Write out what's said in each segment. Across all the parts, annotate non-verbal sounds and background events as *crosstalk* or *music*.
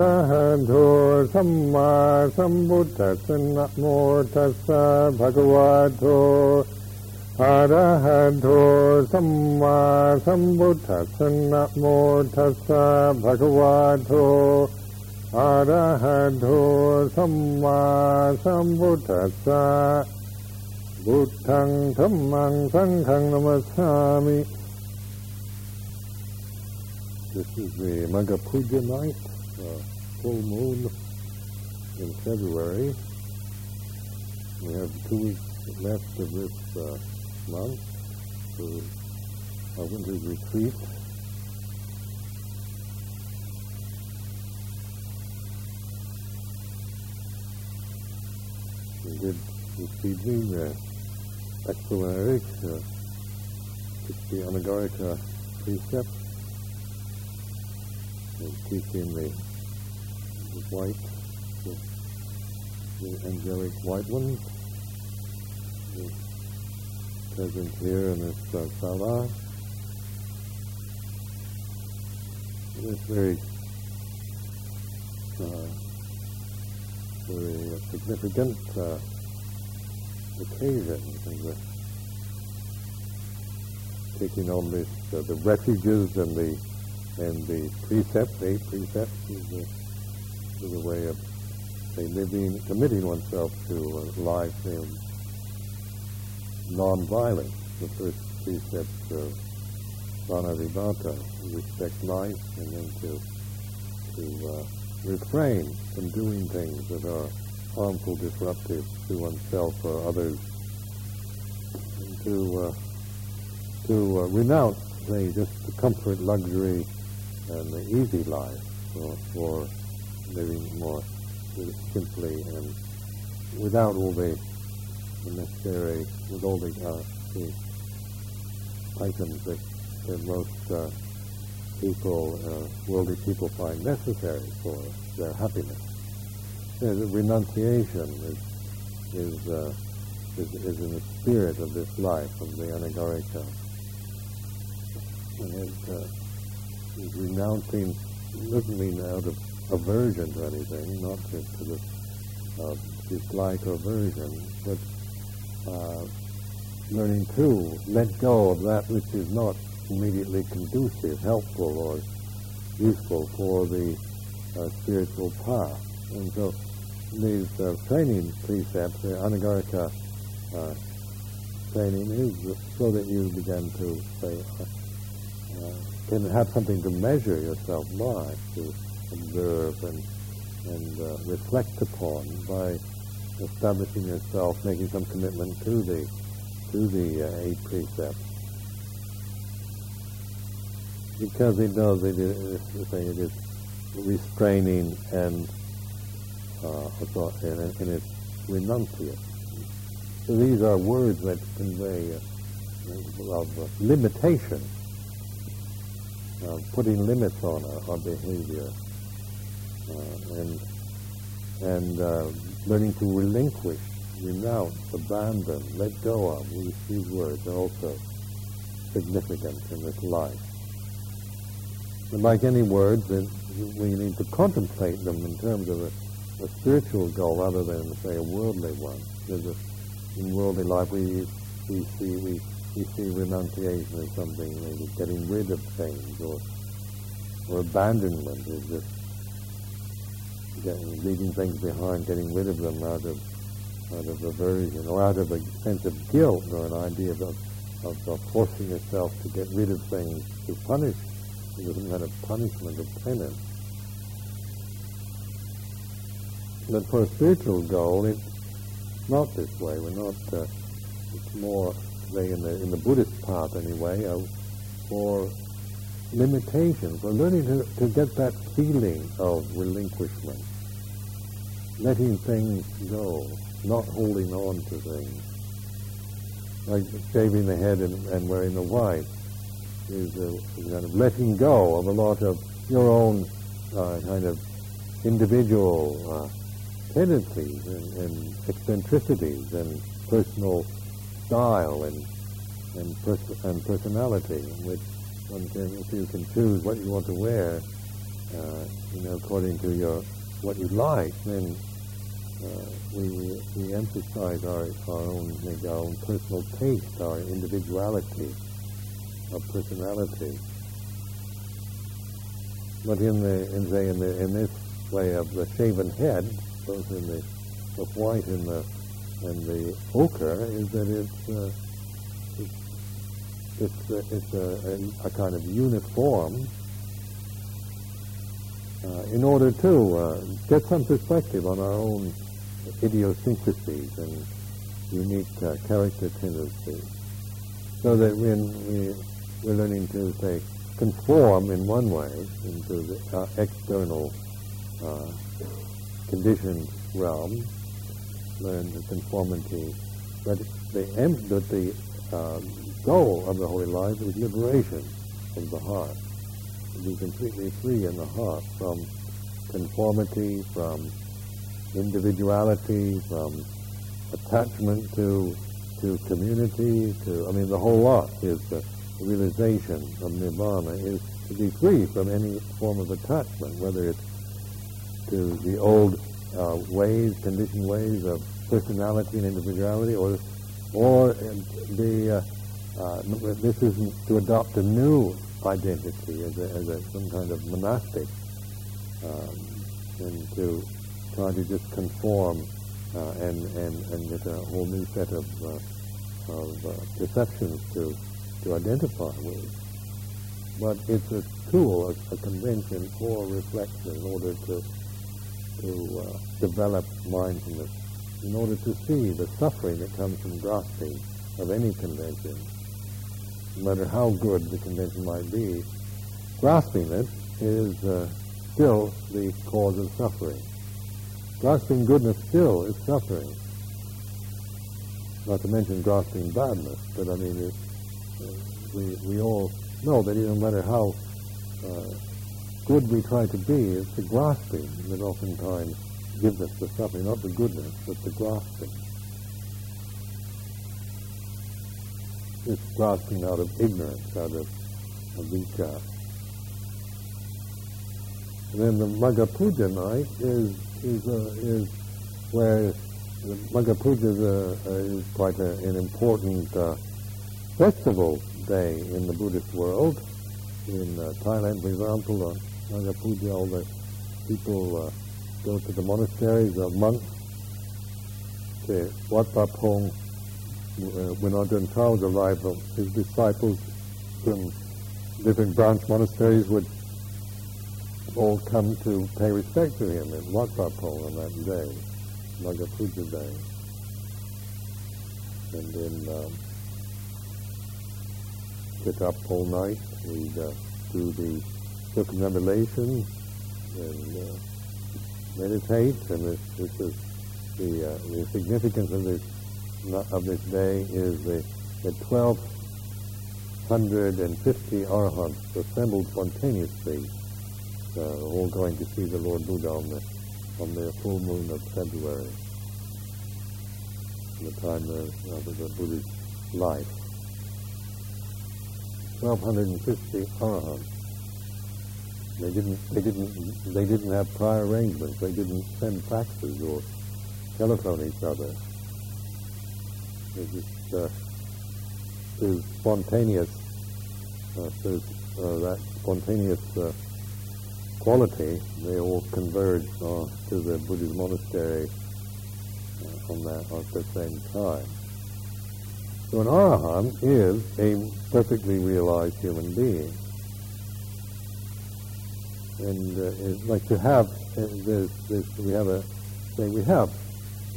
อะหันโตสัมมาสัมพุทธัสสะนะโมตัสสะภะคะวะโตอะระหะโตสัมมาสัมพุทธัสสะนะโมตัสสะภะคะวะโตอะระหะโตสัมมาสัมพุทธัสสะบุตังธัมมังสังฆังนมัสสามิ This is the Magha Puja night, uh, full moon in February. We have two weeks left of this uh, month for our winter retreat. We did this evening uh, explanatory uh, 60 Anagarika precepts and teaching the, the white, the, the angelic white ones, the present here in this uh, sala. It is very, uh, very significant uh, occasion. The, taking on this, uh, the refuges and the and the precepts, eight precepts, is a, is a way of living, committing oneself to a life in non-violence. The first precept of Panatipata, respect life, and then to to uh, refrain from doing things that are harmful, disruptive to oneself or others, and to uh, to uh, renounce, say, just the comfort, luxury, and the easy life for, for living more simply and without all the, the necessary, with all the, uh, the items that, that most uh, people, uh, worldly people find necessary for their happiness. The renunciation is, is, uh, is, is in the spirit of this life, of the anagarika. And it, uh, is renouncing, literally out of aversion to anything, not to, to the uh, dislike or aversion, but uh, learning to let go of that which is not immediately conducive, helpful, or useful for the uh, spiritual path. And so these uh, training precepts, the anagarika uh, training, is so that you begin to say, uh, can have something to measure yourself by, to observe and, and uh, reflect upon by establishing yourself, making some commitment to the to the uh, eight precepts. Because it does, it is, it is restraining and uh, and, and it's renunciate. So these are words that convey uh, of limitation uh, putting limits on our, our behavior and and uh, learning to relinquish, renounce, abandon, let go of. These, these words are also significant in this life. And like any words, we need to contemplate them in terms of a, a spiritual goal rather than, say, a worldly one. Because in worldly life, we we see we we see renunciation as something maybe getting rid of things or or abandonment is just getting, leaving things behind, getting rid of them out of out of aversion or out of a sense of guilt or an idea of, of, of forcing yourself to get rid of things to punish, with some kind of punishment of penance. But for a spiritual goal, it's not this way. We're not. Uh, it's more say in the in the Buddhist path anyway, uh, for limitation, for learning to, to get that feeling of relinquishment, letting things go, not holding on to things. Like shaving the head and, and wearing the white is a, kind of letting go of a lot of your own uh, kind of individual uh, tendencies and, and eccentricities and personal style and and, pers- and personality, which one can, if you can choose what you want to wear, uh, you know, according to your what you like, then we, we emphasize our, our own our own personal taste, our individuality, our personality. But in the in say in the in this way of the shaven head, both in the the white and the and the ochre, is that it's uh, it's it's, uh, it's a, a, a, kind of uniform uh, in order to uh, get some perspective on our own idiosyncrasies and unique uh, character tendencies, so that when we we're learning to say conform in one way into the uh, external uh, conditioned realm, learn the conformity, but the end, but the uh, goal of the holy life is liberation of the heart, to be completely free in the heart from conformity, from individuality, from attachment to to community, to I mean the whole lot is the realization of nirvana is to be free from any form of attachment, whether it's to the old uh, ways, conditioned ways of personality and individuality, or or the uh, uh, this isn't to adopt a new identity as a, as a some kind of monastic, um, and to trying to just conform uh, and, and, and get a whole new set of, uh, of uh, perceptions to, to identify with. But it's a tool, a, a convention for reflection in order to, to uh, develop mindfulness, in order to see the suffering that comes from grasping of any convention, no matter how good the convention might be, grasping it is uh, still the cause of suffering. Grasping goodness still is suffering. Not to mention grasping badness, but I mean, it, uh, we, we all know that no matter how uh, good we try to be, it's the grasping that oftentimes gives us the suffering, not the goodness, but the grasping. It's grasping out of ignorance, out of avijja. And then the Magha Puja night is is uh, is where the Magha Puja is, uh, is quite a, an important uh, festival day in the Buddhist world. In uh, Thailand, for example, uh, Puja, all the people uh, go to the monasteries, the monks, to Wat Pong, uh, when Ajahn Chah's arrival, his disciples from different branch monasteries would all come to pay respect to him in Pong on that day, Magha Puja Day. And then um, get up all night, we uh, do the circumambulation and uh, meditate, and this, this is the, uh, the significance of this of this day is the, the 1250 arhats assembled spontaneously uh, all going to see the Lord Buddha on the, on the full moon of February, the time of, of the Buddha's life. 1250 arahants. They didn't, they didn't, they didn't have prior arrangements. They didn't send faxes or telephone each other. They just, uh, through spontaneous, uh, through uh, that spontaneous uh, quality, they all converge uh, to the Buddhist monastery uh, on that at the same time. So an arahant is a perfectly realized human being. And uh, like to have, uh, there's, we have a, say we have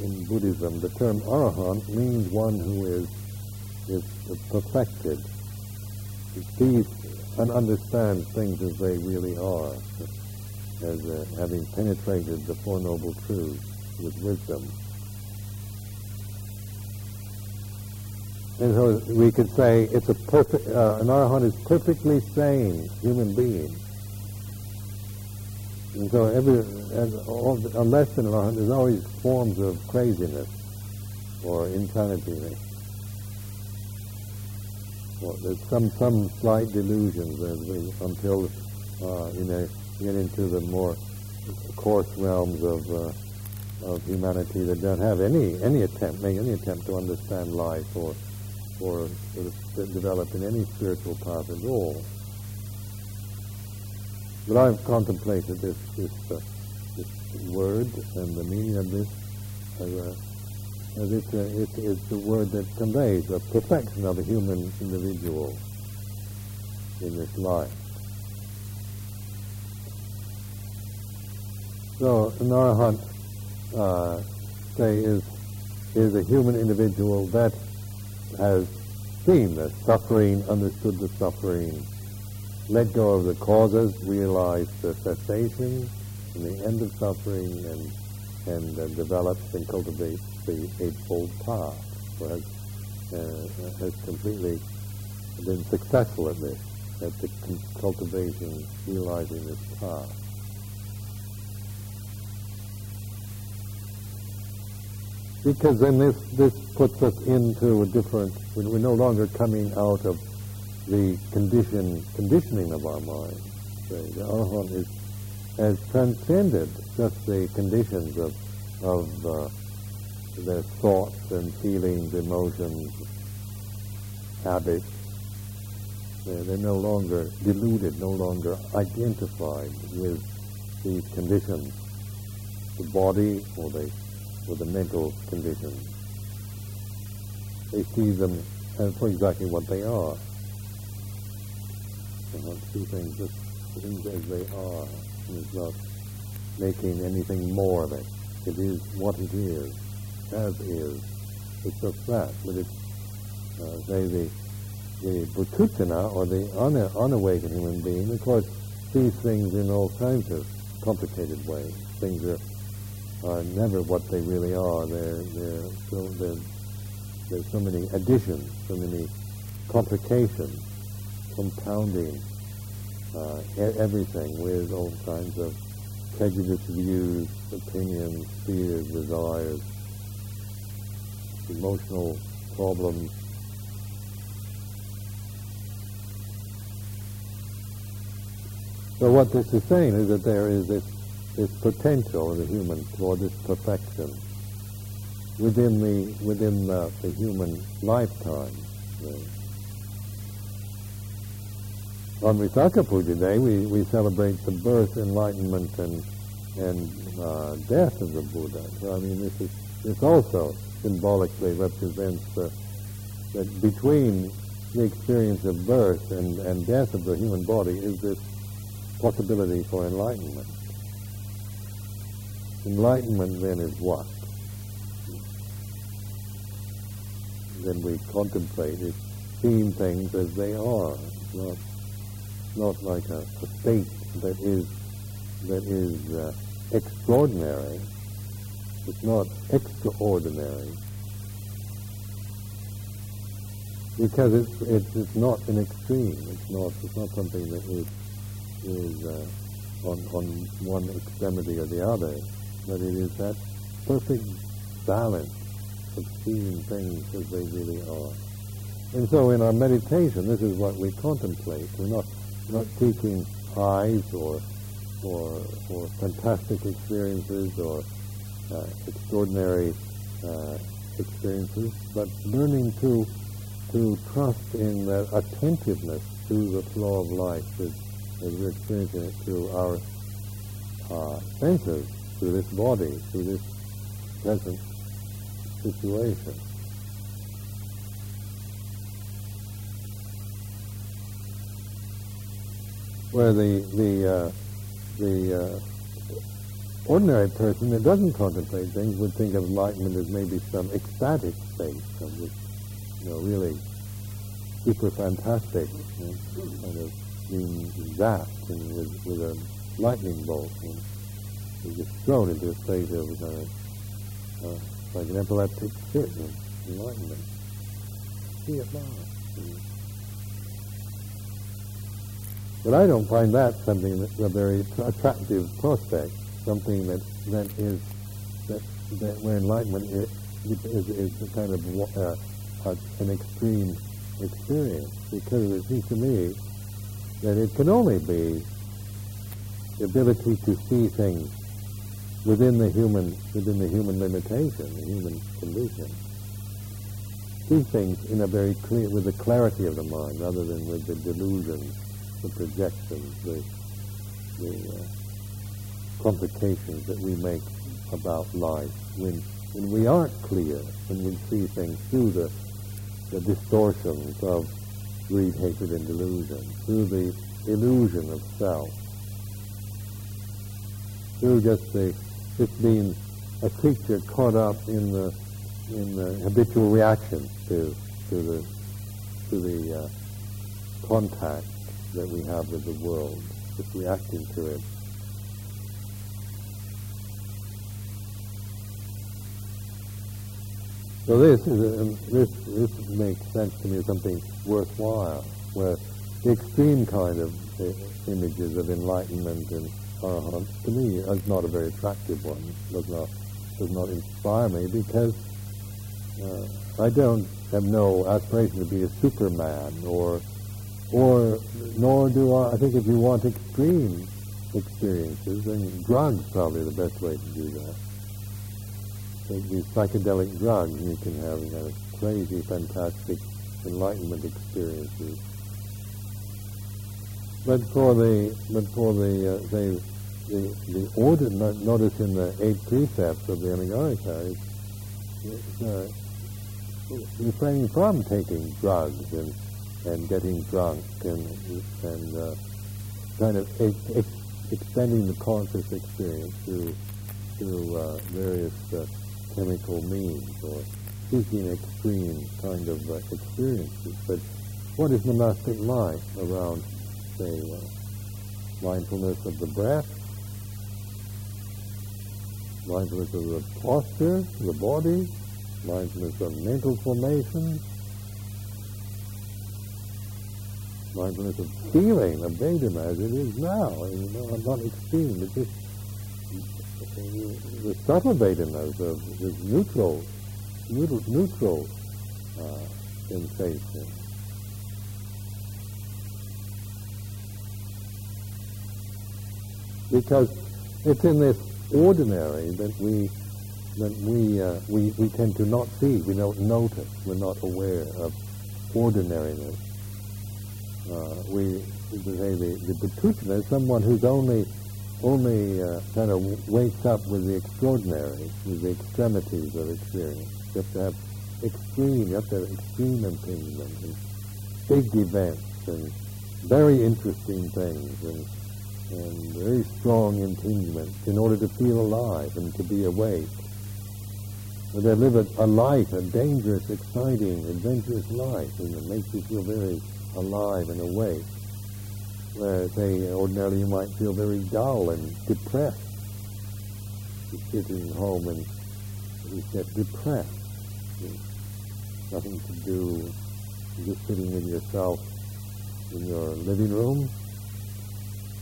in Buddhism, the term arahant means one who is, is perfected, sees and understands things as they really are, as uh, having penetrated the Four Noble Truths with wisdom. And so we could say it's a perfect, uh, an arahant is perfectly sane human being. And so every, all, unless an arahant, there's always forms of craziness or insanity well, there's some some slight delusions until uh, in a get into the more coarse realms of uh, of humanity that don't have any any attempt, make any attempt to understand life or or develop in any spiritual path at all. But I've contemplated this this, uh, this word and the meaning of this. Uh, as it's, a, it, it's a word that conveys the perfection of a human individual in this life. So an arahant, uh, say, is is a human individual that has seen the suffering, understood the suffering, let go of the causes, realized the cessation and the end of suffering, and and uh, develops and cultivates the Eightfold Path, so has, uh, has completely been successful at this, at the cultivation, realizing this path. Because then this, this puts us into a different, we're no longer coming out of the condition, conditioning of our mind. The Arahant is, has transcended just the conditions of, of uh, their thoughts and feelings, emotions, habits. They're, they're no longer deluded, no longer identified with these conditions, the body or the, or the mental conditions. They see them as for exactly what they are. They not see things just things as they are. It's not making anything more of it. It is what it is as is. It's just that. But it's, uh, say, the, the puthujjana, or the un- unawakened human being, of course, sees things in all kinds of complicated ways. Things are, are never what they really are. They're, they're, so, they're, there's so many additions, so many complications, compounding uh, everything with all kinds of prejudiced views, opinions, fears, desires, emotional problems. So what this is saying is that there is this, this potential in the human for this perfection within the within the, the human lifetime. On Visakha Day, we, we celebrate the birth, enlightenment, and and uh, death of the Buddha. So I mean, this is this also symbolically represents uh, that between the experience of birth and, and death of the human body is this possibility for enlightenment. Enlightenment then is what? Then we contemplate it, seeing things as they are, not not like a, a state that is that is uh, extraordinary, it's not extraordinary because it's, it's, it's not an extreme. It's not it's not something that is is uh, on on one extremity or the other, but it is that perfect balance of seeing things as they really are. And so in our meditation, this is what we contemplate. We're not not seeking highs or or or fantastic experiences or uh, extraordinary uh, experiences, but learning to to trust in that attentiveness to the flow of life as, as we're experiencing it through our uh, senses, through this body, through this present situation. Where the the uh, the uh, ordinary person that doesn't contemplate things would think of enlightenment as maybe some ecstatic state, some you know, really super fantastic, you know, kind of being zapped and with, with a lightning bolt. And you're just thrown into a state of uh, uh, like an epileptic fit of enlightenment. See it now. But I don't find that something that's a very attractive prospect something that that is that that where enlightenment is is, is a kind of uh, a, an extreme experience because it seems to me that it can only be the ability to see things within the human within the human limitation, the human condition. See things in a very clear with the clarity of the mind rather than with the delusions, the projections, the the uh, complications that we make about life. When when we aren't clear, when we see things through the the distortions of greed, hatred, and delusion, through the illusion of self, through just the just being a creature caught up in the in the habitual reaction to to the to the uh, contact that we have with the world, just reacting to it. So this is a, this this makes sense to me as something worthwhile, where the extreme kind of uh, images of enlightenment and arahant to me is not a very attractive one. Does not does not inspire me because uh, I don't have no aspiration to be a Superman or or nor do I. I think if you want extreme experiences, then drugs probably the best way to do that. These psychedelic drugs, you can have you crazy, fantastic enlightenment experiences. But for the but for the uh, the the order notice in the eight precepts of the Anagarika is uh, refraining from taking drugs and and getting drunk and and uh, kind of ex- ex- extending the conscious experience through through uh, various uh, chemical means or seeking extreme kind of uh, experiences. But what is monastic life around, say, uh, mindfulness of the breath, mindfulness of the posture, the body, mindfulness of mental formation, mindfulness of feeling, of Vedana as it is now. You know, I'm not extreme, but just the subtle Vedanas of this neutral, neutral, uh, sensation. Because it's in this ordinary that we that we, uh, we we tend to not see, we don't notice, we're not aware of ordinariness. Uh, we say the, the puthujjana is someone who's only only uh, kind of wakes up with the extraordinary, with the extremities of experience. You have to have extreme, you have to have extreme impingement and big events and very interesting things and and very strong impingement in order to feel alive and to be awake. But they live a, a life, a dangerous, exciting, adventurous life, and it makes you feel very alive and awake. Where, say, ordinarily you might feel very dull and depressed. You're sitting home and you get depressed. Nothing to do. You're just sitting with yourself in your living room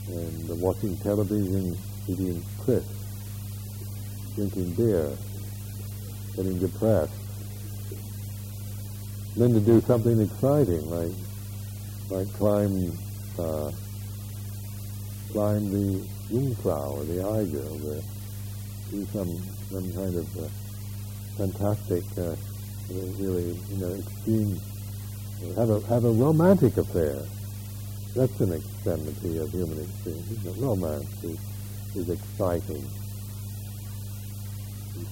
and watching television, eating crisps, drinking beer, getting depressed. Then to do something exciting, like like climb uh, climb the Jungfrau or the Eiger, or do some some kind of uh, fantastic, uh, really you know extreme, have a have a romantic affair that's an extremity of human experience, isn't it? Romance is, is exciting.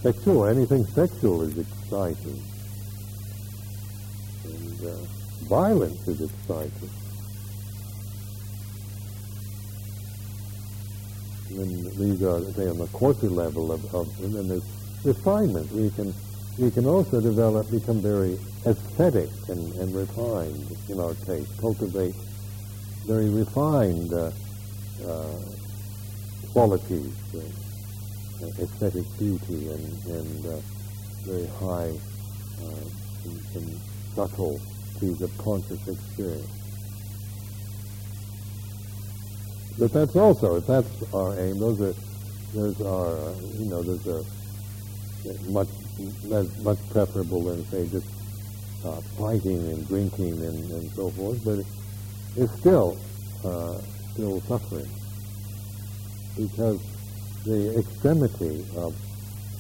Sexual, anything sexual is exciting. And uh, violence is exciting. And these are, say, on the coarser level of, of and then there's refinement. We can we can also develop, become very aesthetic and, and refined in our taste, cultivate very refined uh, uh, qualities, uh, aesthetic beauty, and, and uh, very high uh, and, and subtleties of conscious experience. But that's also, if that's our aim, those are, those are, uh, you know, those are much, much preferable than say just uh, fighting and drinking and, and so forth. But is still uh, still suffering. because the extremity of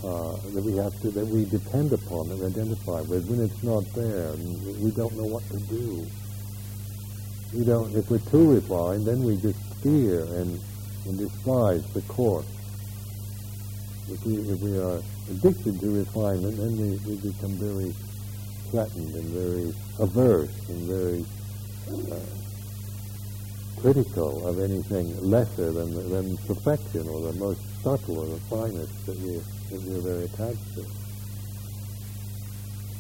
uh, that we have to that we depend upon that we identify with when it's not there we don't know what to do we don't if we're too refined then we just fear and, and despise the course if we if we are addicted to refinement then we, we become very threatened and very averse and very uh, critical of anything lesser than, than perfection or the most subtle or the finest that, we, that we're very attached to.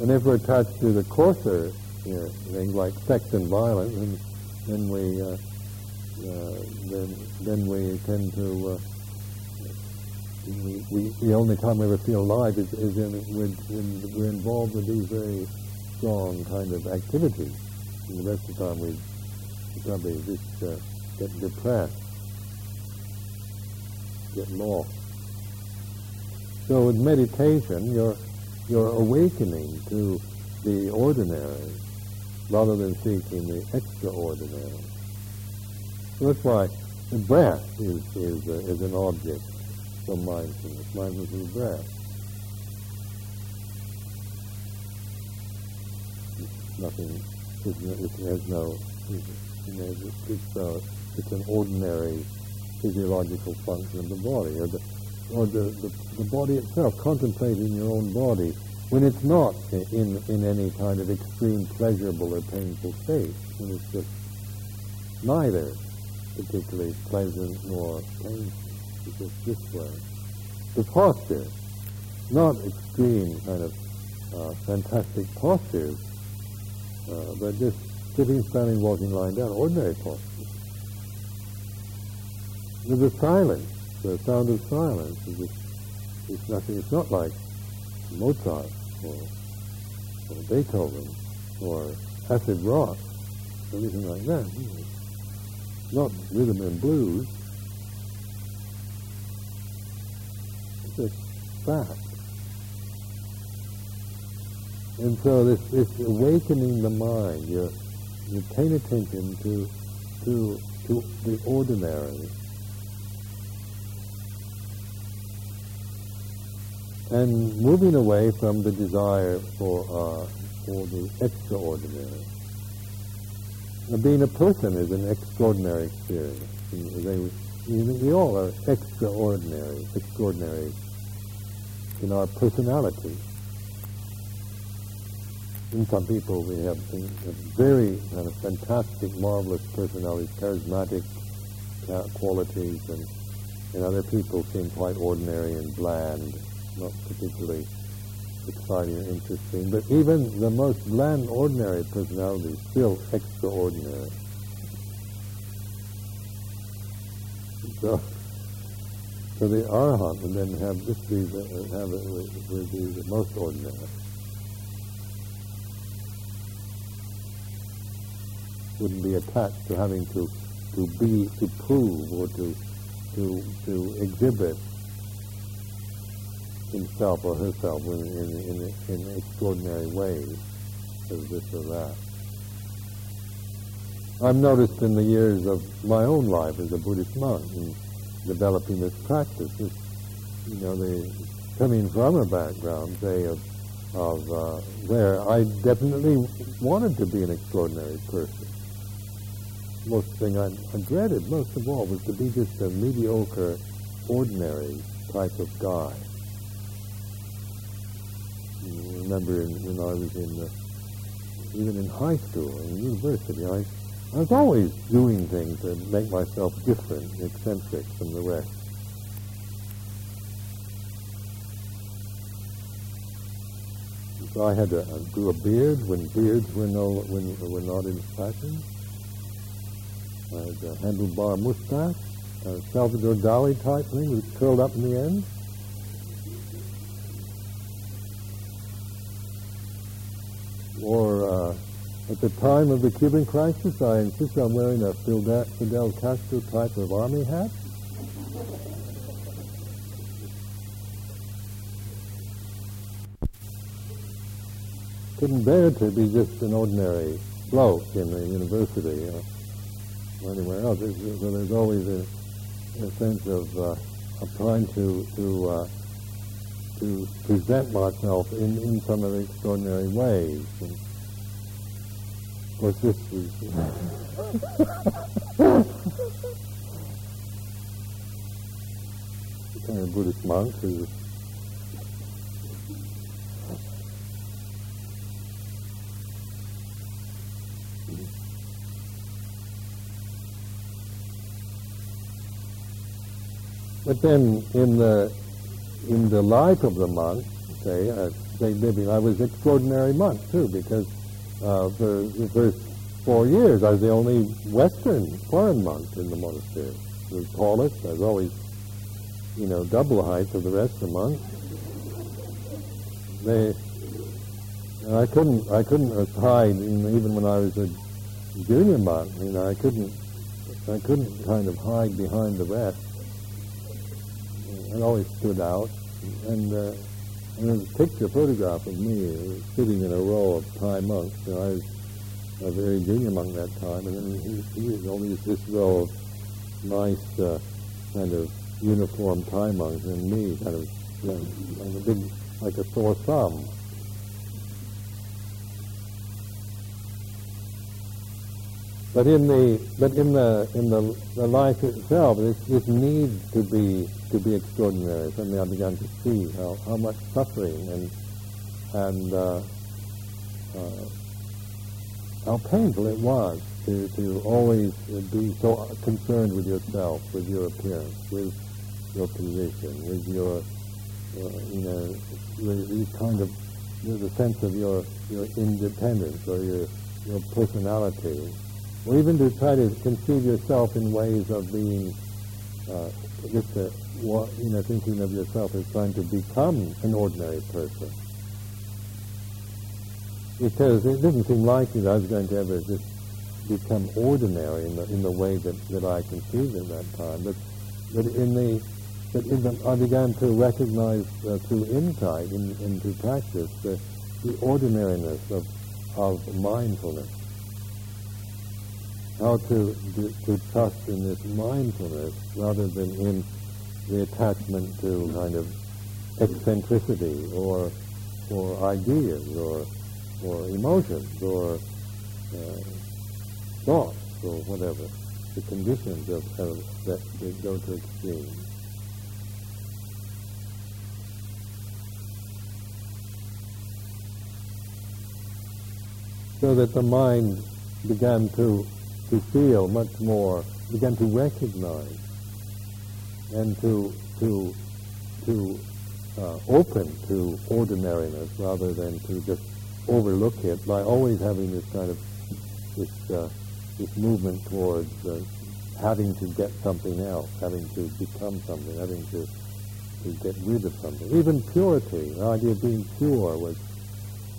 And if we're attached to the coarser you know, things like sex and violence, then, we uh, then then we tend to uh, we, we, the only time we ever feel alive is, is in, when we're involved with these very strong kind of activities. And the rest of the time we probably just uh, get depressed, get lost. So with meditation, you're you're awakening to the ordinary rather than seeking the extraordinary. That's why the breath is is, uh, is an object for mindfulness. Mindfulness is breath. Nothing. It has no it's, uh, it's an ordinary physiological function of the body, or the, or the, the, the body itself, contemplating your own body, when it's not in, in any kind of extreme pleasurable or painful state, when it's just neither particularly pleasant nor painful, it's just this way. The posture, not extreme kind of uh, fantastic postures, uh, but just sitting, standing, walking, lying down, ordinary posture. There's a silence, the sound of silence. It's, it's nothing, it's not like Mozart or, or Beethoven or acid rock or anything like that. Not rhythm and blues. It's just fact. And so this, this awakening the mind, you're you paying attention to, to, to the ordinary and moving away from the desire for, uh, for the extraordinary. Being a person is an extraordinary experience. They, we all are extraordinary, extraordinary in our personality. In some people we have, very kind of fantastic, marvelous personalities, charismatic uh, qualities, and, and other people seem quite ordinary and bland, not particularly exciting interesting. But even the most bland, ordinary personality is still extraordinary. So, so the arhat would then have this be the, have it would be the most ordinary. wouldn't be attached to having to, to be, to prove or to, to, to exhibit himself or herself in, in, in, in extraordinary ways as this or that. I've noticed in the years of my own life as a Buddhist monk in developing this practice, this, you know, the coming from a background, say, of, of uh, where I definitely wanted to be an extraordinary person most thing I, I dreaded most of all was to be just a mediocre, ordinary type of guy. Remember in, when I was in, the, even in high school and university, I, I was always doing things to make myself different, eccentric from the rest. So I had to uh, grow a beard when beards were no when were not in fashion. I had a handlebar mustache, a Salvador Dali type thing was curled up in the end. Or uh, at the time of the Cuban crisis, I insisted on wearing a Fidel Castro type of army hat. Couldn't bear to be just an ordinary bloke in the university. or anywhere else. There's, there's always a, a sense of, uh, of trying to to uh, to present myself in, in some of the extraordinary ways. And of this is the kind of Buddhist monk who But then in the in the life of the monk, say, uh, say living, I was extraordinary monk too, because uh, for the first four years I was the only Western foreign monk in the monastery. Was tallest. I was always, you know, double the height of the rest of the monks. They, I couldn't, I couldn't hide even when I was a junior monk. You know, I couldn't, I couldn't kind of hide behind the rest it always stood out. And, uh, and there's a picture, photograph of me sitting in a row of Thai monks. Know, I was a very junior monk that time, and then he, he was only this row of nice uh, kind of uniform Thai monks, and me kind of you know, a big, like a sore thumb. But in the but in the in the, the life itself, this, this need to be to be extraordinary. Suddenly, I began to see how, how much suffering and and uh, uh, how painful it was to to always be so concerned with yourself, with your appearance, with your position, with your uh, you know, with kind of you know, the sense of your your independence or your your personality or even to try to conceive yourself in ways of being uh, just a, you know thinking of yourself as trying to become an ordinary person. Because it didn't seem likely that I was going to ever just become ordinary in the in the way that, that I conceived at that time. But but in the but in the, I began to recognize uh, through insight in, into practice the, the ordinariness of of mindfulness how to, to trust in this mindfulness rather than in the attachment to kind of eccentricity or or ideas or or emotions or uh, thoughts or whatever the conditions of, of that, that go to extremes. So that the mind began to to feel much more, began to recognize and to to to uh, open to ordinariness rather than to just overlook it by always having this kind of this uh, this movement towards uh, having to get something else, having to become something, having to to get rid of something. Even purity, the idea of being pure was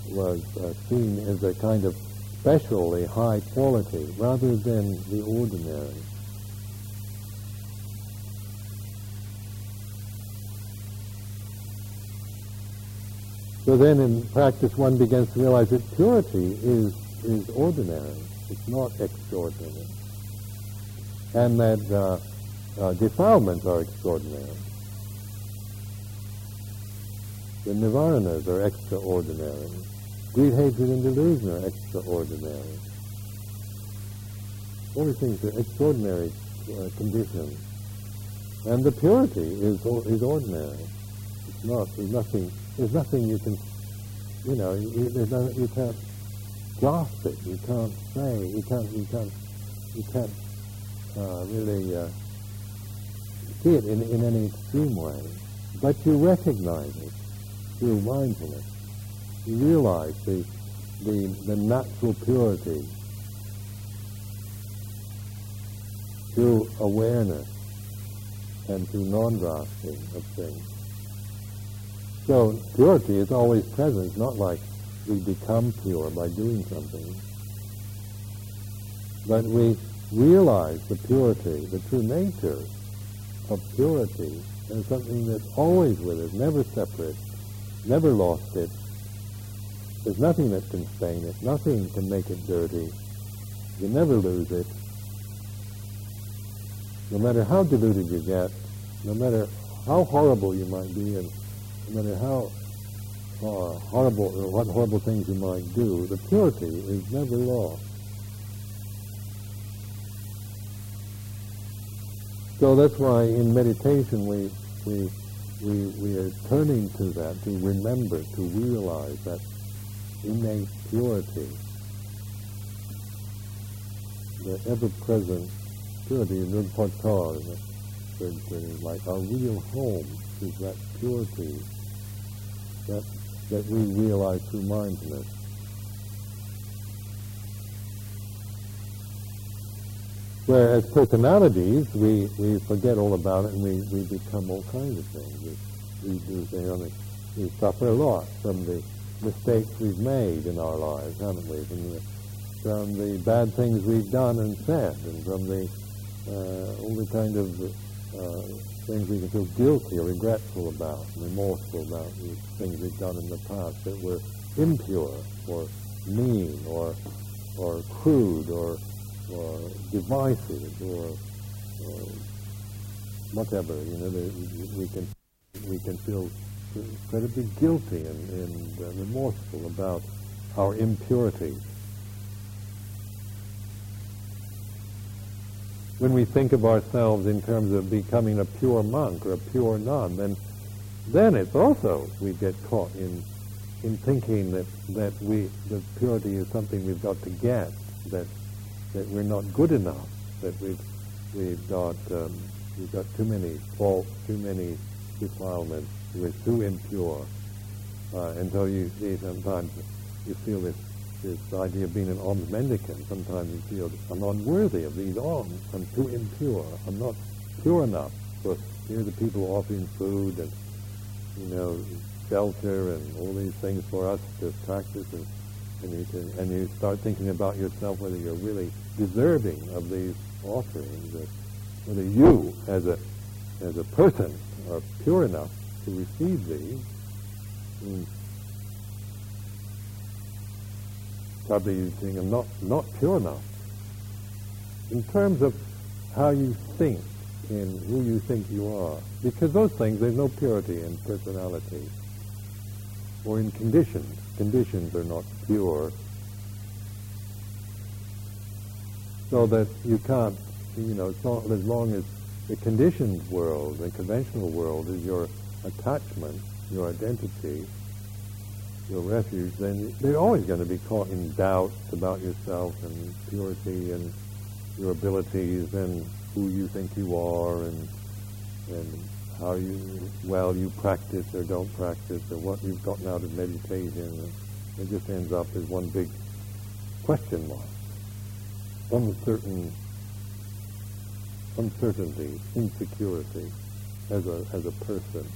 was uh, seen as a kind of specially high quality rather than the ordinary. So then in practice one begins to realize that purity is, is ordinary. It's not extraordinary. And that uh, uh, defilements are extraordinary. The nivaranas are extraordinary. Greed, hatred, and delusion are extraordinary. All these things are extraordinary uh, conditions. And the purity is is ordinary. It's not. There's nothing. There's nothing you can. You know. You, no, you can't grasp it. You can't say. You can't. You can't. You can't uh, really uh, see it in, in any extreme way. But you recognize it through mindfulness realize the, the, the natural purity through awareness and through non-grasping of things. So purity is always present. It's not like we become pure by doing something. But we realize the purity, the true nature of purity as something that's always with us, never separate, never lost it, there's nothing that can stain it. Nothing can make it dirty. You never lose it. no matter how deluded you get, no matter how horrible you might be, and no matter how uh, horrible, what horrible things you might do, the purity is never lost. So that's why in meditation we, we, we, we are turning to that, to remember, to realize that innate purity, the ever-present purity in Rinpoche, like our real home is that purity that, that we realize through mindfulness. Whereas personalities, we, we forget all about it and we, we become all kinds of things. We, we do things, we suffer a lot from the mistakes we've made in our lives, haven't we? From the, from the bad things we've done and said, and from the uh, all the kind of uh, things we can feel guilty or regretful about, remorseful about, the things we've done in the past that were impure or mean or or crude or or divisive or, or whatever. You know, we can we can feel incredibly guilty and, and uh, remorseful about our impurities. When we think of ourselves in terms of becoming a pure monk or a pure nun, then then it's also we get caught in in thinking that that we that purity is something we've got to get that that we're not good enough, that we've we've got um, we've got too many faults, too many defilements, we're too impure. Uh, and so you see sometimes you feel this this idea of being an alms mendicant. Sometimes you feel I'm unworthy of these alms. I'm too impure. I'm not pure enough. So here are the people offering food and you know shelter and all these things for us to practice and and you can and you start thinking about yourself whether you're really deserving of these offerings, whether you as a as a person are pure enough to receive. And you think I'm not not pure enough. In terms of how you think and who you think you are, because those things there's no purity in personality or in conditions conditions are not pure. So that you can't, you know, as long as the conditioned world, the conventional world is your attachment, your identity, your refuge, then you're always going to be caught in doubt about yourself and purity and your abilities and who you think you are and and how you well you practice or don't practice or what you've gotten out of meditation. It just ends up as one big question mark. Uncertain, uncertainty, insecurity as a, as a person.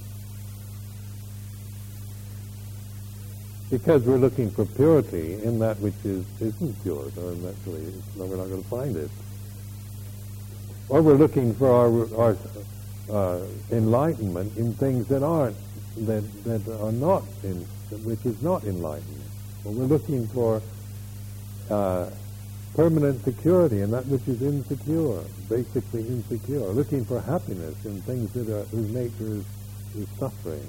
Because we're looking for purity in that which is, isn't pure, so naturally we're not going to find it. Or we're looking for our, our uh, enlightenment in things that aren't, that, that are not, in, which is not enlightenment. Or we're looking for uh, permanent security in that which is insecure, basically insecure, looking for happiness in things that are, whose nature is, is suffering.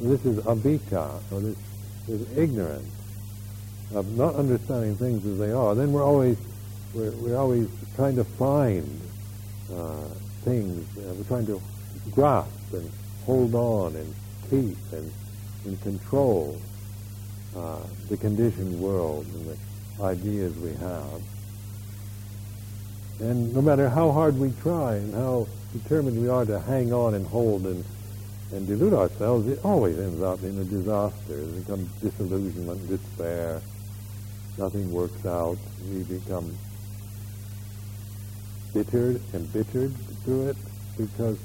This is avijja, or this is ignorance of not understanding things as they are. Then we're always we're, we're always trying to find uh, things. Uh, we're trying to grasp and hold on and keep and, and control uh, the conditioned world and the ideas we have. And no matter how hard we try and how determined we are to hang on and hold and, and delude ourselves, it always ends up in a disaster. It becomes disillusionment, despair. Nothing works out. We become bittered, embittered through it because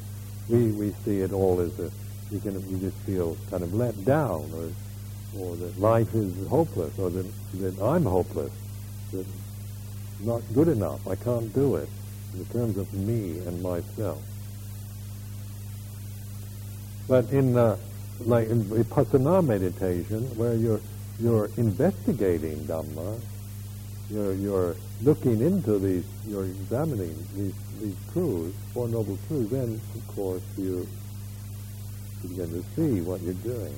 we, we see it all as a, we, can, we just feel kind of let down or, or that life is hopeless or that, that I'm hopeless, that not good enough, I can't do it in terms of me and myself. But in uh, like in vipassana meditation, where you're you're investigating Dhamma, you're, you're looking into these, you're examining these, these truths, Four Noble Truths, then, of course, you begin to see what you're doing.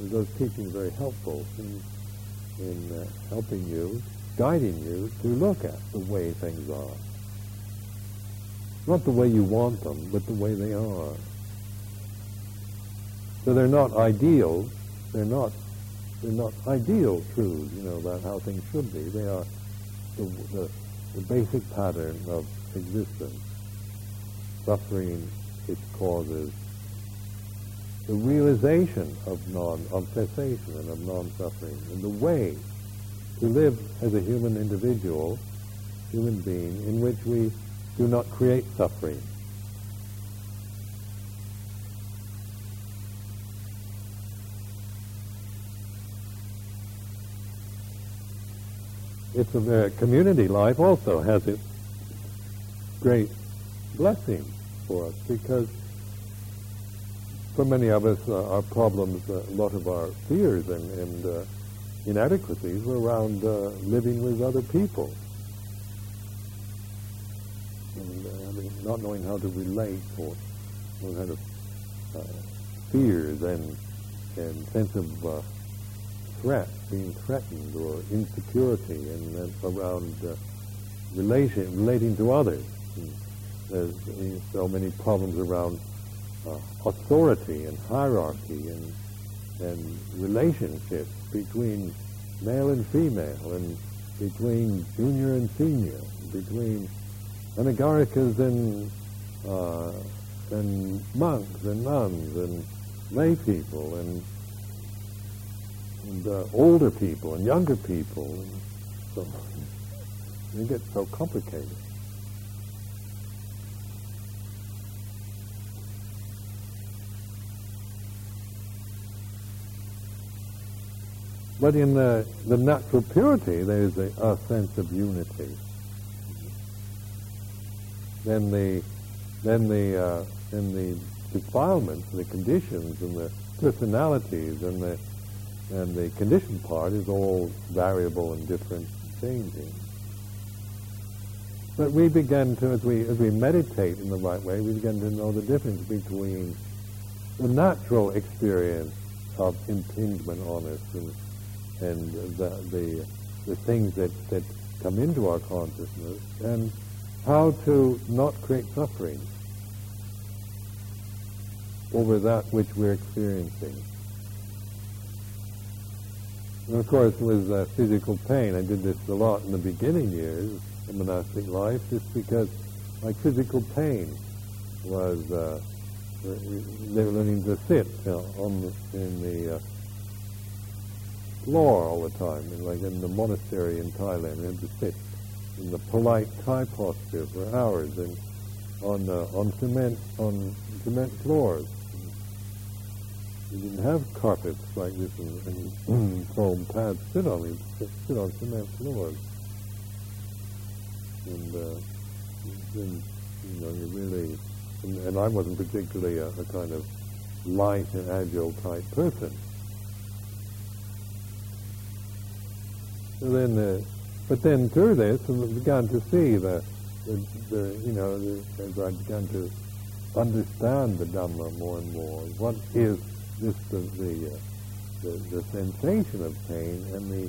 Those teachings are very helpful in, in uh, helping you, guiding you to look at the way things are. Not the way you want them, but the way they are. So they're not ideals. They're not they're not ideal truths, you know, about how things should be. They are the, the, the basic pattern of existence. Suffering, its causes, the realization of non of cessation and of non-suffering, and the way to live as a human individual, human being, in which we do not create suffering. It's a community life also has its great blessing for us because for many of us, uh, our problems, uh, a lot of our fears and, and uh, inadequacies were around uh, living with other people. And uh, not knowing how to relate or what kind of uh, fears and, and sense of threat, being threatened, or insecurity, and, and around relation, relating to others. And there's so many problems around uh, authority and hierarchy and and relationships between male and female and between junior and senior, between anagarikas and uh, and monks and nuns and lay people and and uh, older people and younger people. And so it gets so complicated. But in the, the natural purity, there's a, a sense of unity. Then the, then the, uh, then the defilements, the conditions, and the personalities, and the, and the condition part is all variable and different, and changing. But we begin to, as we as we meditate in the right way, we begin to know the difference between the natural experience of impingement on us and and the, the, the things that, that come into our consciousness and how to not create suffering over that which we're experiencing. And of course, with uh, physical pain, I did this a lot in the beginning years of monastic life, just because my physical pain was uh, they were learning to sit uh, on the, in the uh, floor all the time, like in the monastery in Thailand, we had to sit in the polite Thai posture for hours and on uh, on cement on cement floors. We didn't have carpets like this and, and foam pads sit on. We sit, on cement floors, and uh, then you know you really and, and I wasn't particularly a, a kind of light and agile type person. And then, uh, but then through this, I began to see the, the, the you know, the, as I began to understand the Dhamma more and more, what is this the the, uh, the, the sensation of pain and the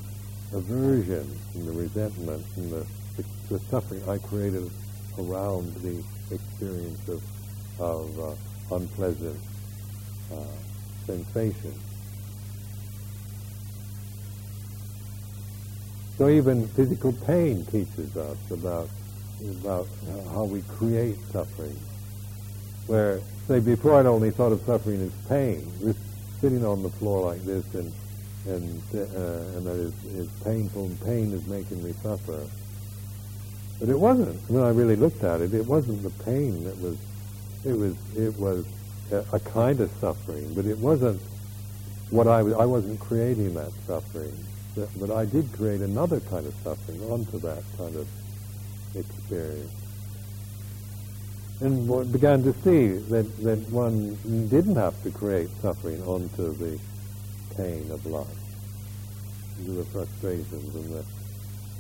aversion and the resentment and the, the, the suffering I created around the experience of of uh, unpleasant uh, sensations. So even physical pain teaches us about about how we create suffering. Where, say, before I'd only thought of suffering as pain. Just sitting on the floor like this and and uh, and that is, is painful and pain is making me suffer. But it wasn't. When I really looked at it, it wasn't the pain that was. It was it was a, a kind of suffering, but it wasn't what I was. I wasn't creating that suffering but I did create another kind of suffering onto that kind of experience. And began to see that, that one didn't have to create suffering onto the pain of life, into the frustrations and the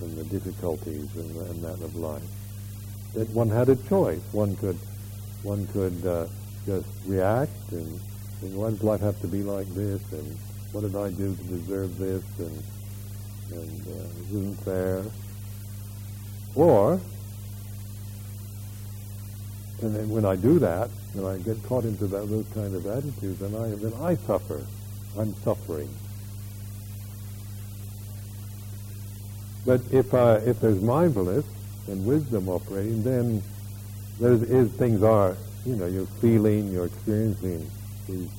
and the difficulties and, and that of life. That one had a choice. One could, one could uh, just react and why does life have to be like this? And what did I do to deserve this? And, and uh, it isn't fair. Or, and then when I do that, when I get caught into that, those kind of attitudes, then I, then I suffer. I'm suffering. But if, if there's mindfulness and wisdom operating, then there is things are, you know, you're feeling, you're experiencing these,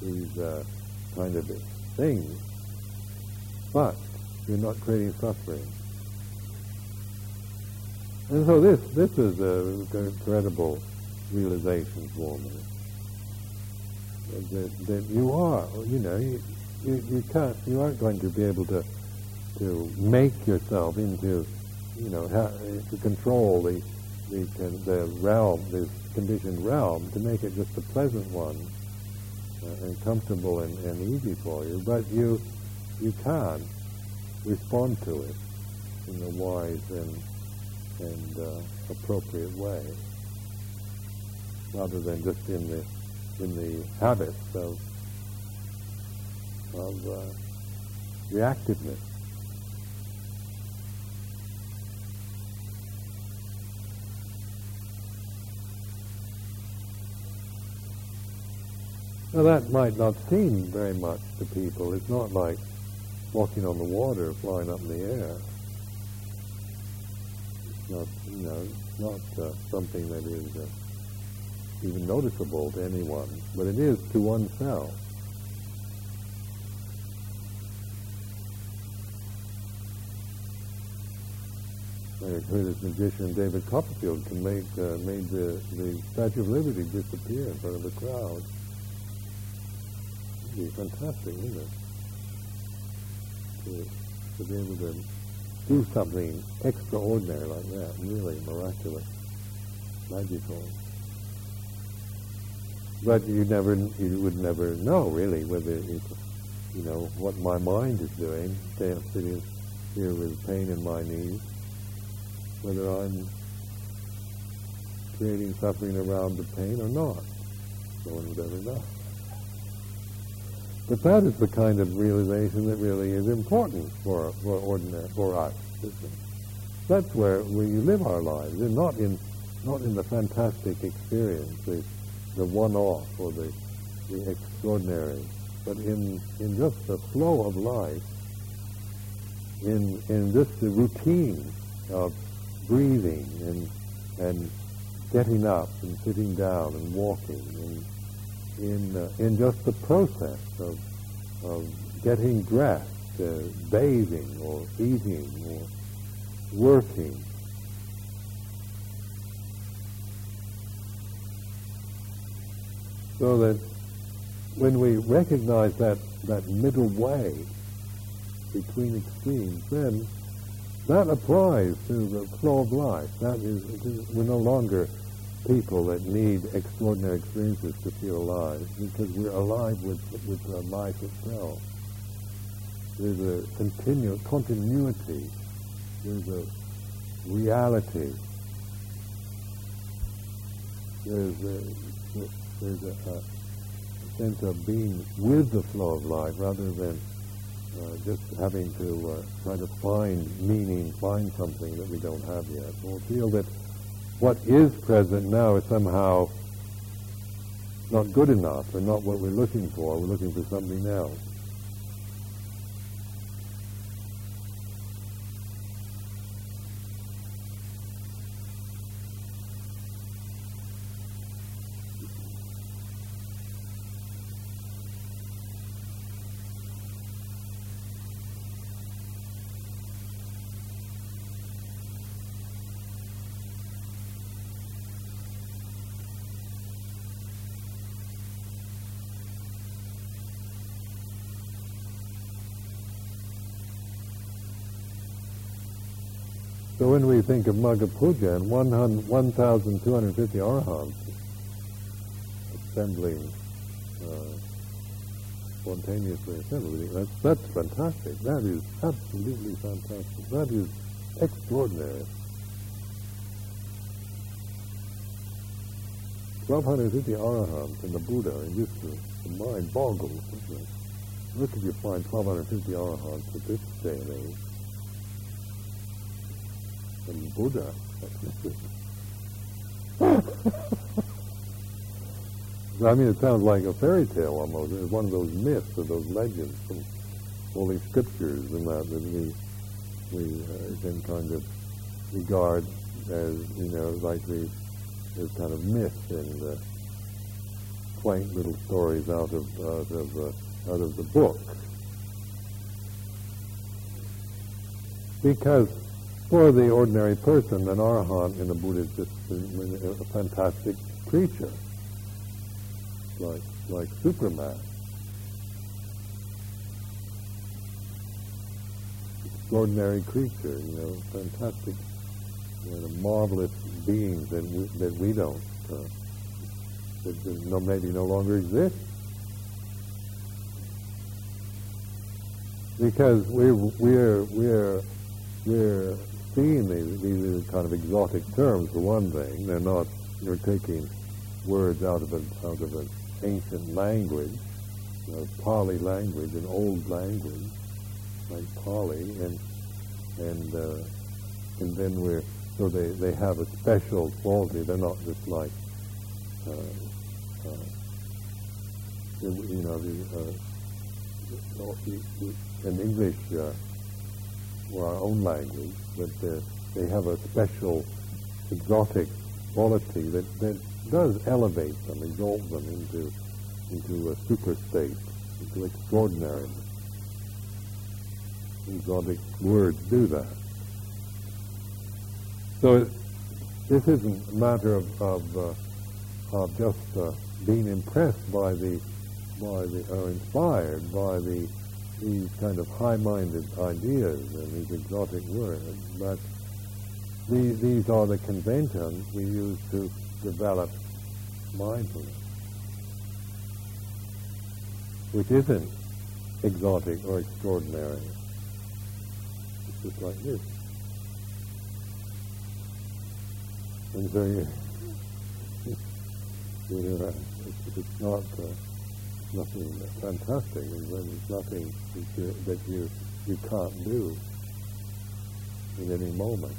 these uh, kind of things, but you're not creating suffering. And so this, this is a incredible realization for me. That, that you are, you know, you, you, you can't, you aren't going to be able to to make yourself into, you know, to control the, the, the realm, this conditioned realm, to make it just a pleasant one uh, and comfortable and, and easy for you. But you, you can respond to it in a wise and, and uh, appropriate way, rather than just in the, in the habits of, of uh, reactiveness. Now that might not seem very much to people. It's not like walking on the water, flying up in the air. Not, you know, not uh, something that is uh, even noticeable to anyone, but it is to oneself. I heard this magician David Copperfield can make uh, made the, the Statue of Liberty disappear in front of the crowd It'd be fantastic, isn't it? To, to be able to do something extraordinary like that, really miraculous, magical. But you never, you would never know really whether it's, you know, what my mind is doing. Sitting here with pain in my knees, whether I'm creating suffering around the pain or not. No one would ever know. But that is the kind of realization that really is important for for ordinary for us. That's where we live our lives, and not in not in the fantastic experience, the the one-off or the the extraordinary, but in in just the flow of life, in in just the routine of breathing and and getting up and sitting down and walking and in uh, in just the process of of getting dressed, uh, bathing or eating or working. So that when we recognize that, that middle way between extremes, then that applies to the flow of life. That is, we're no longer people that need extraordinary experiences to feel alive because we're alive with, with life itself. There's a continu- continuity. There's a reality. There's a, there's a, a sense of being with the flow of life rather than uh, just having to uh, try to find meaning, find something that we don't have yet, or feel that what is present now is somehow not good enough and not what we're looking for. We're looking for something else. So when we think of Magha Puja and 1,250 arahants assembling, uh, spontaneously assembling, that's, fantastic. That is absolutely fantastic. That is extraordinary. 1250 arahants and the Buddha, and just the, the mind boggles. Look if you find 1250 arahants at this day and age. And Buddha, *laughs* I mean, it sounds like a fairy tale almost. It's one of those myths or those legends from holy scriptures and that that we we uh, kind of regard as you know like the as kind of myths and uh, quaint little stories out of out of uh, out of the book. Because for the ordinary person, an arahant in the Buddha is a fantastic creature, like like Superman. Extraordinary creature, you know, fantastic, you know, marvelous beings that we, that we don't, uh, that, that no, maybe no longer exist. Because we're, we're, we're, we're seeing these, these kind of exotic terms for one thing. They're not, you're taking words out of, a, out of an ancient language, a Pali language, an old language, like Pali, and, and, uh, and then we're so they, they have a special quality. They're not just like, uh, uh, you know, the, uh, in English uh, or our own language, but they have a special exotic quality that, that does elevate them, exalt them into into a super state, into extraordinary. Exotic words do that. So this isn't a matter of of, uh, of just uh, being impressed by the by the or inspired by the these kind of high-minded ideas and these exotic words, but these, these are the conventions we use to develop mindfulness, which isn't exotic or extraordinary. It's just like this. And so you, *laughs* you know, it's, it's not uh, nothing fantastic, and then there's nothing that you, that you you can't do in any moment.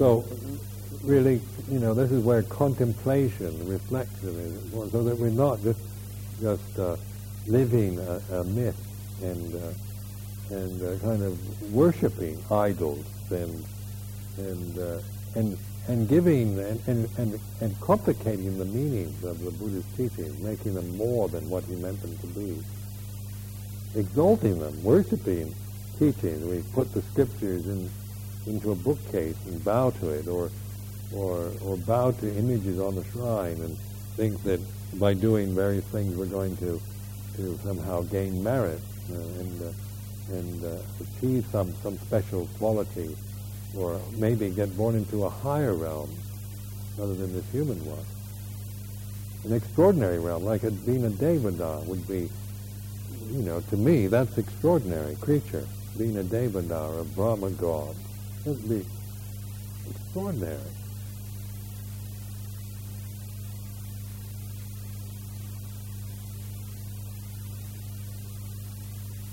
So, really, you know, this is where contemplation, reflection is, so that we're not just just uh, living a, a, myth and uh, and uh, kind of worshiping idols and and uh, and and giving and, and, and, and complicating the meanings of the Buddha's teachings, making them more than what he meant them to be, exalting them, worshiping teachings. We put the scriptures in into a bookcase and bow to it, or or or bow to images on the shrine and think that by doing various things we're going to to somehow gain merit uh, and uh, and uh, achieve some some special quality, or maybe get born into a higher realm other than this human one. An extraordinary realm, like a, being a devata, would be, you know, to me that's extraordinary creature. Being a devata, or a Brahma god, that'd be extraordinary.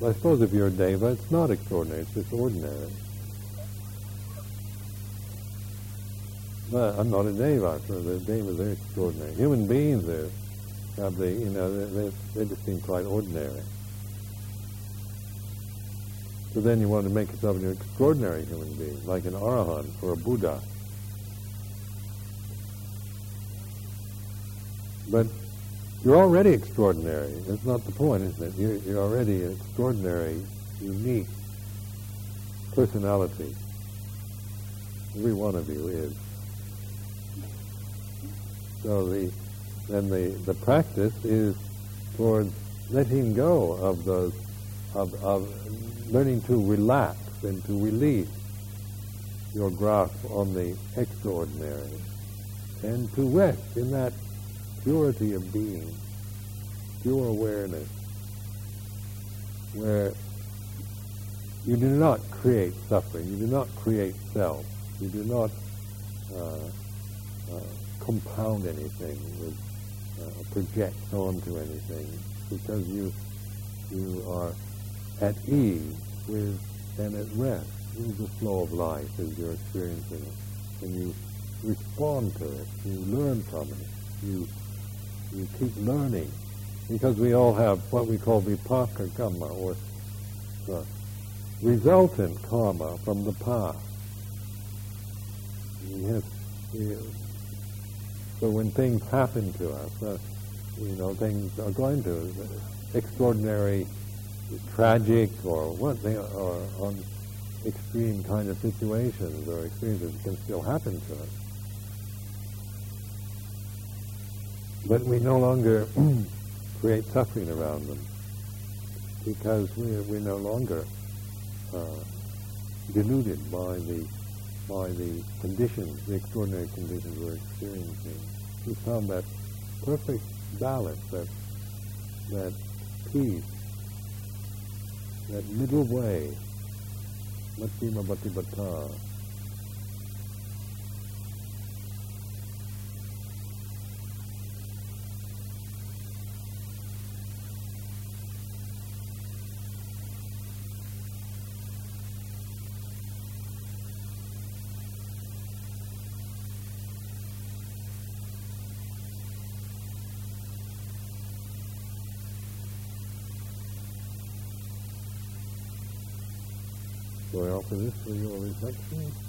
I suppose if you're a deva, it's not extraordinary, it's just ordinary. But I'm not a deva, so the devas are extraordinary. Human beings are, the, you know, they, they just seem quite ordinary. So then you want to make yourself an extraordinary human being, like an arahant or a Buddha. But you're already extraordinary. That's not the point, isn't it? You're, you're already an extraordinary, unique personality. Every one of you is. So the then the, the practice is towards letting go of those of, of learning to relax and to release your grasp on the extraordinary and to rest in that purity of being, pure awareness, where you do not create suffering, you do not create self, you do not uh, uh, compound anything with uh, project onto anything, because you you are at ease with and at rest with the flow of life as you're experiencing it, and you respond to it, you learn from it, you you keep learning, because we all have what we call vipaka karma, or uh, resultant karma from the past. So when things happen to us, uh, you know, things are going to uh, extraordinary, tragic, or what they or on extreme kind of situations or experiences can still happen to us. But we no longer *clears throat* create suffering around them because we're, we're no longer uh, deluded by the by the conditions, the extraordinary conditions we're experiencing. We found that perfect balance, that that peace, that middle way, Majjhima So I offer